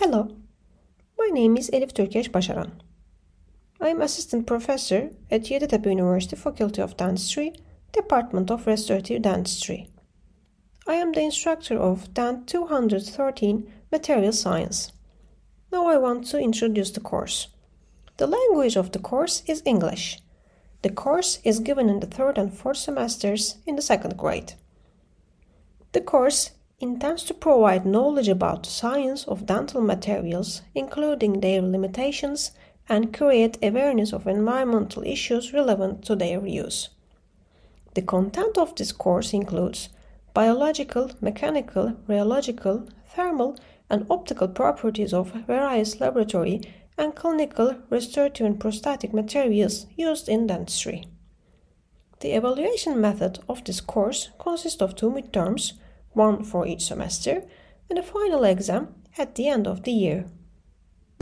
Hello, my name is Elif Türkeş Başaran. I am assistant professor at Yeditepe University Faculty of Dentistry, Department of Restorative Dentistry. I am the instructor of Dent 213 Material Science. Now I want to introduce the course. The language of the course is English. The course is given in the third and fourth semesters in the second grade. The course intends to provide knowledge about the science of dental materials, including their limitations, and create awareness of environmental issues relevant to their use. The content of this course includes biological, mechanical, rheological, thermal, and optical properties of various laboratory and clinical restorative and prosthetic materials used in dentistry. The evaluation method of this course consists of two midterms one for each semester, and a final exam at the end of the year.